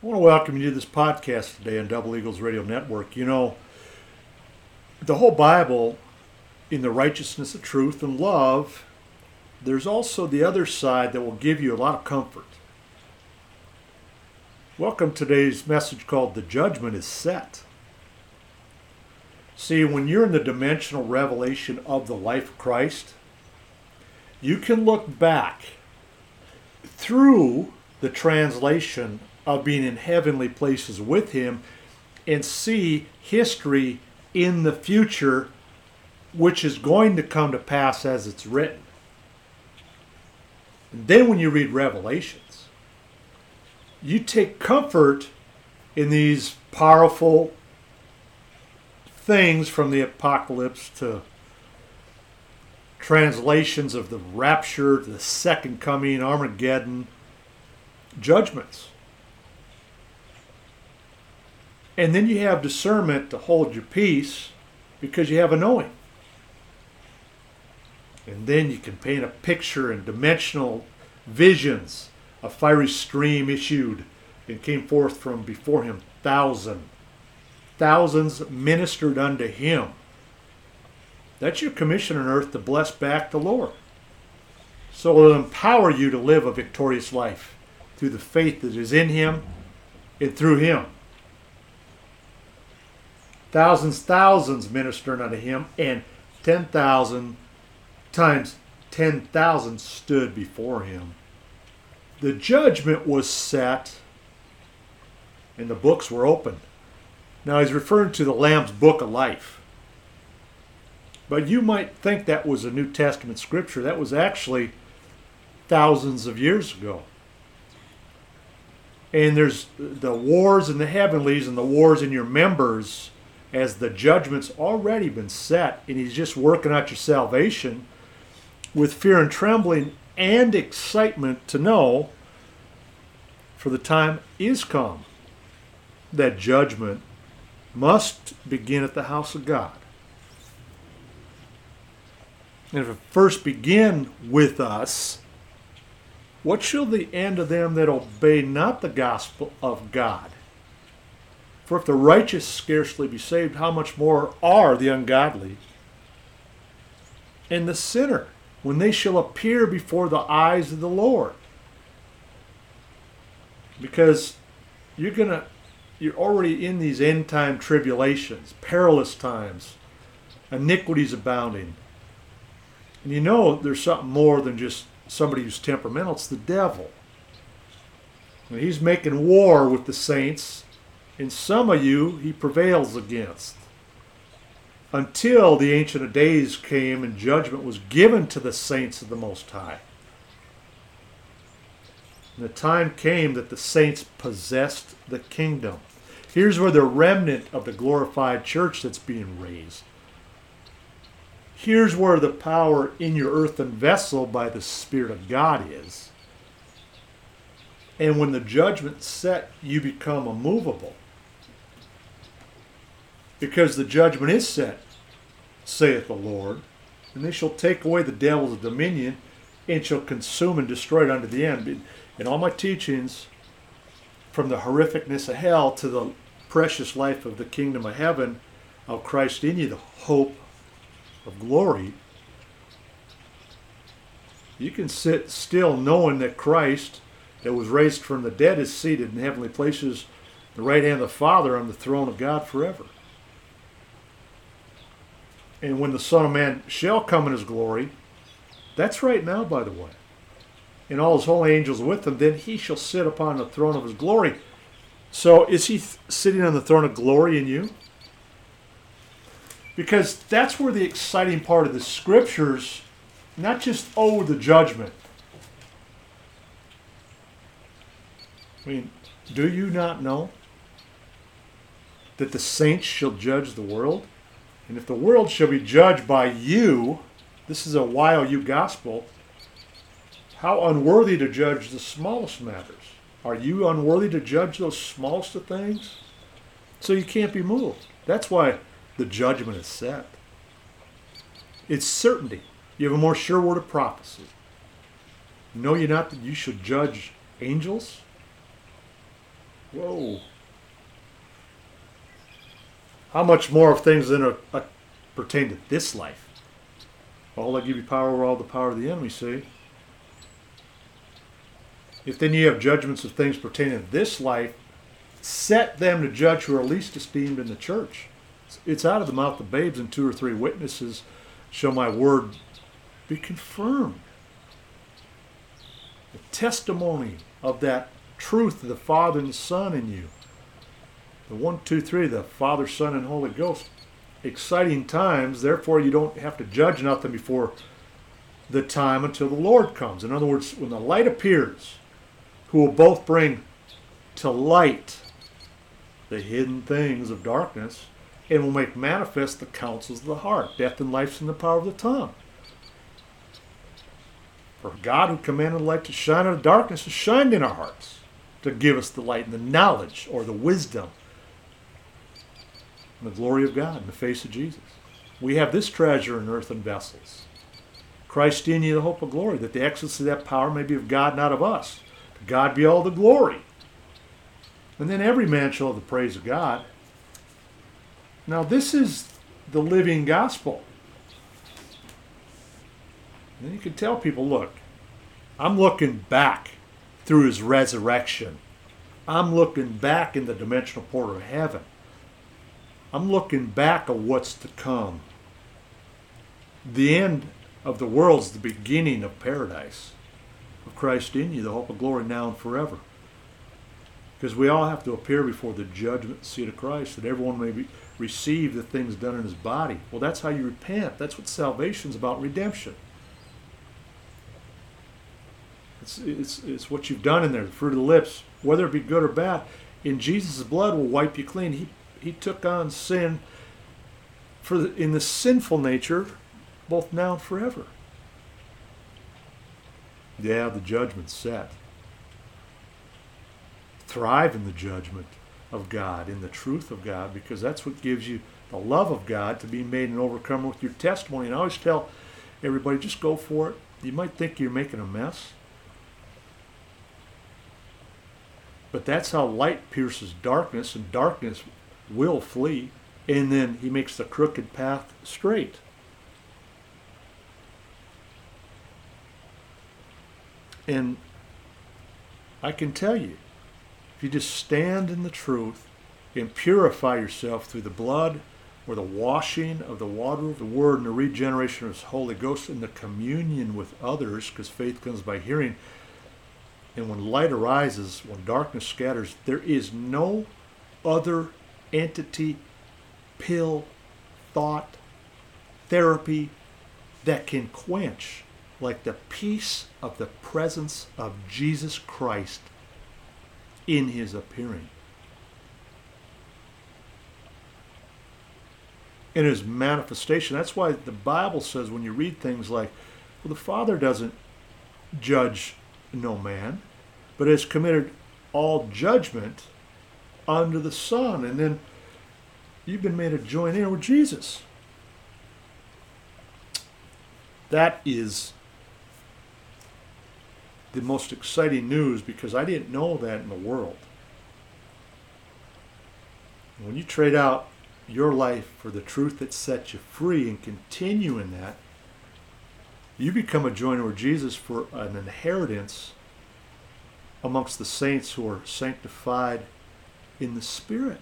I want to welcome you to this podcast today on Double Eagles Radio Network. You know, the whole Bible, in the righteousness of truth and love, there's also the other side that will give you a lot of comfort. Welcome to today's message called The Judgment is Set. See, when you're in the dimensional revelation of the life of Christ, you can look back through the translation of being in heavenly places with Him and see history in the future, which is going to come to pass as it's written. And then when you read Revelations, you take comfort in these powerful things from the apocalypse to translations of the rapture, the second coming, Armageddon, judgments. And then you have discernment to hold your peace because you have a knowing. And then you can paint a picture in dimensional visions. A fiery stream issued and came forth from before him thousand. Thousands ministered unto him. That's your commission on earth to bless back the Lord. So it'll empower you to live a victorious life through the faith that is in him and through him. Thousands, thousands ministering unto him, and 10,000 times 10,000 stood before him. The judgment was set, and the books were opened. Now he's referring to the Lamb's book of life. But you might think that was a New Testament scripture. That was actually thousands of years ago. And there's the wars in the heavenlies and the wars in your members as the judgment's already been set, and he's just working out your salvation with fear and trembling and excitement to know for the time is come that judgment must begin at the house of God. And if it first begin with us, what shall the end of them that obey not the gospel of God? For if the righteous scarcely be saved, how much more are the ungodly? And the sinner, when they shall appear before the eyes of the Lord. Because you're gonna you're already in these end time tribulations, perilous times, iniquities abounding. And you know there's something more than just somebody who's temperamental, it's the devil. And he's making war with the saints, and some of you he prevails against. Until the Ancient of Days came and judgment was given to the saints of the Most High. And the time came that the saints possessed the kingdom. Here's where the remnant of the glorified church that's being raised. Here's where the power in your earthen vessel by the Spirit of God is. And when the judgment's set, you become immovable. Because the judgment is set, saith the Lord, and they shall take away the devil's dominion and shall consume and destroy it unto the end. In all my teachings, from the horrificness of hell to the precious life of the kingdom of heaven, of Christ in you, the hope of glory, you can sit still knowing that Christ, that was raised from the dead, is seated in heavenly places, the right hand of the Father on the throne of God forever. And when the Son of Man shall come in his glory, that's right now, by the way, and all his holy angels with him, then he shall sit upon the throne of his glory. So is he th- sitting on the throne of glory in you? because that's where the exciting part of the scriptures, not just oh the judgment. I mean, do you not know that the saints shall judge the world? And if the world shall be judged by you, this is a YOU gospel, how unworthy to judge the smallest matters. Are you unworthy to judge those smallest of things? So you can't be moved. That's why the judgment is set. It's certainty. You have a more sure word of prophecy. Know you not that you should judge angels? Whoa. How much more of things than a, pertain to this life? All I give you power over all the power of the enemy, see? If then you have judgments of things pertaining to this life, set them to judge who are least esteemed in the church. It's out of the mouth of babes and two or three witnesses shall my word be confirmed. The testimony of that truth of the Father and the Son in you. The one, two, three, the Father, Son, and Holy Ghost. Exciting times, therefore you don't have to judge nothing before the time until the Lord comes. In other words, when the light appears, who will both bring to light the hidden things of darkness and will make manifest the counsels of the heart. Death and life in the power of the tongue. For God, who commanded the light to shine out of darkness, has shined in our hearts to give us the light and the knowledge or the wisdom and the glory of God in the face of Jesus. We have this treasure in earthen vessels. Christ in you, the hope of glory, that the excellence of that power may be of God, not of us. To God be all the glory. And then every man shall have the praise of God. Now, this is the living gospel. And you can tell people look, I'm looking back through his resurrection. I'm looking back in the dimensional portal of heaven. I'm looking back at what's to come. The end of the world is the beginning of paradise, of Christ in you, the hope of glory now and forever. Because we all have to appear before the judgment seat of Christ, that everyone may be, receive the things done in his body. Well, that's how you repent. That's what salvation's about redemption. It's, it's, it's what you've done in there, the fruit of the lips, whether it be good or bad. In Jesus' blood will wipe you clean. He, he took on sin for the, in the sinful nature, both now and forever. Yeah, the judgment's set thrive in the judgment of God, in the truth of God, because that's what gives you the love of God to be made an overcomer with your testimony. And I always tell everybody, just go for it. You might think you're making a mess. But that's how light pierces darkness, and darkness will flee. And then he makes the crooked path straight. And I can tell you, if you just stand in the truth and purify yourself through the blood or the washing of the water of the Word and the regeneration of His Holy Ghost and the communion with others, because faith comes by hearing. And when light arises, when darkness scatters, there is no other entity, pill, thought, therapy that can quench like the peace of the presence of Jesus Christ in his appearing. In his manifestation. That's why the Bible says when you read things like, well, the Father doesn't judge no man, but has committed all judgment unto the Son. And then you've been made a joint heir with Jesus. That is the most exciting news because I didn't know that in the world. When you trade out your life for the truth that sets you free and continue in that, you become a joiner with Jesus for an inheritance amongst the saints who are sanctified in the Spirit.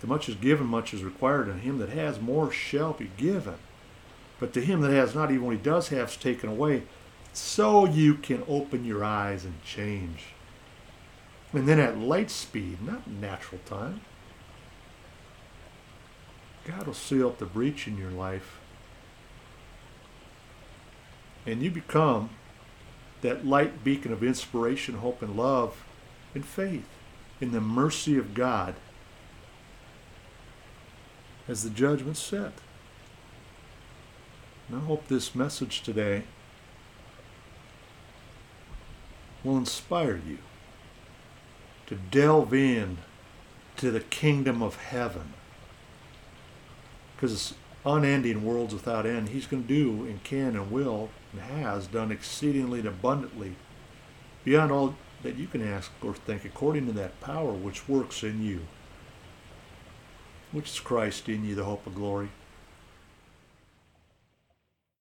To much is given, much is required, and him that has more shall be given. But to him that has not, even what he does have is taken away so you can open your eyes and change. And then at light speed, not natural time, God will seal up the breach in your life. And you become that light beacon of inspiration, hope, and love and faith in the mercy of God as the judgment set. And I hope this message today will inspire you to delve in to the kingdom of heaven. Because it's unending worlds without end. He's going to do and can and will and has done exceedingly and abundantly beyond all that you can ask or think according to that power which works in you, which is Christ in you, the hope of glory.